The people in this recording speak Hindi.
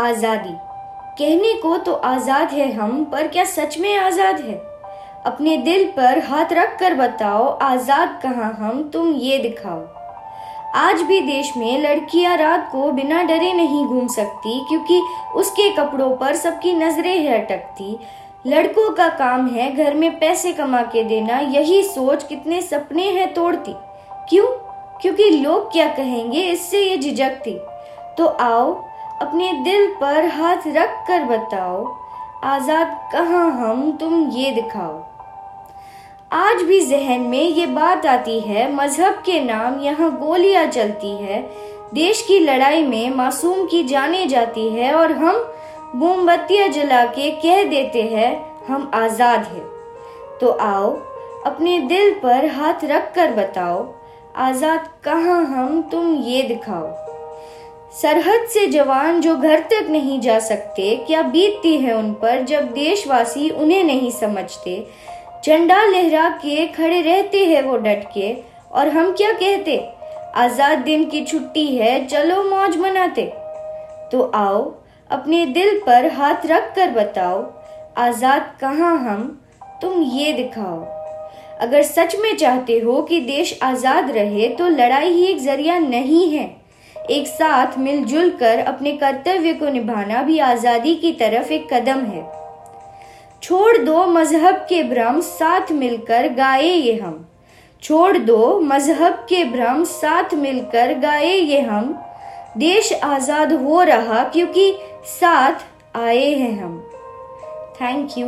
आज़ादी। कहने को तो आज़ाद है हम, पर क्या सच में आज़ाद है? अपने दिल पर हाथ रख कर बताओ, आज़ाद कहाँ हम, तुम ये दिखाओ। आज भी देश में लड़कियाँ रात को बिना डरे नहीं घूम सकती, क्योंकि उसके कपड़ों पर सबकी नज़रें है अटकती। लड़कों का काम है घर में पैसे कमा के देना, यही सोच कितने सपने हैं तोड़ती। क्यों? क्योंकि लोग क्या कहेंगे, इससे ये झिझकती। तो आओ अपने दिल पर हाथ रख कर बताओ, आज़ाद कहाँ हम तुम ये दिखाओ। आज भी जहन में ये बात आती है, मज़हब के नाम यहाँ गोलियाँ चलती है। देश की लड़ाई में मासूम की जाने जाती है और हम मोमबत्तियाँ जला के कह देते हैं, हम आज़ाद हैं। तो आओ, अपने दिल पर हाथ रख कर बताओ, आज़ाद कहाँ हम तुम ये दिखाओ। सरहद से जवान जो घर तक नहीं जा सकते, क्या बीतती है उन पर जब देशवासी उन्हें नहीं समझते? झंडा लहरा के खड़े रहते हैं वो डट के और हम क्या कहते? आज़ाद दिन की छुट्टी है, चलो मौज मनाते। तो आओ, अपने दिल पर हाथ रख कर बताओ, आज़ाद कहाँ हम? तुम ये दिखाओ। अगर सच में चाहते हो कि देश आज़ाद रहे तो लड़ाई ही एक ज़रिया नहीं है। एक साथ मिलजुल कर अपने कर्तव्य को निभाना भी आज़ादी की तरफ़ एक कदम है। छोड़ दो मज़हब के भ्रम, साथ मिलकर गाए ये हम। छोड़ दो मज़हब के भ्रम, साथ मिलकर गाए ये हम। देश आज़ाद हो रहा क्योंकि साथ आए हैं हम। Thank you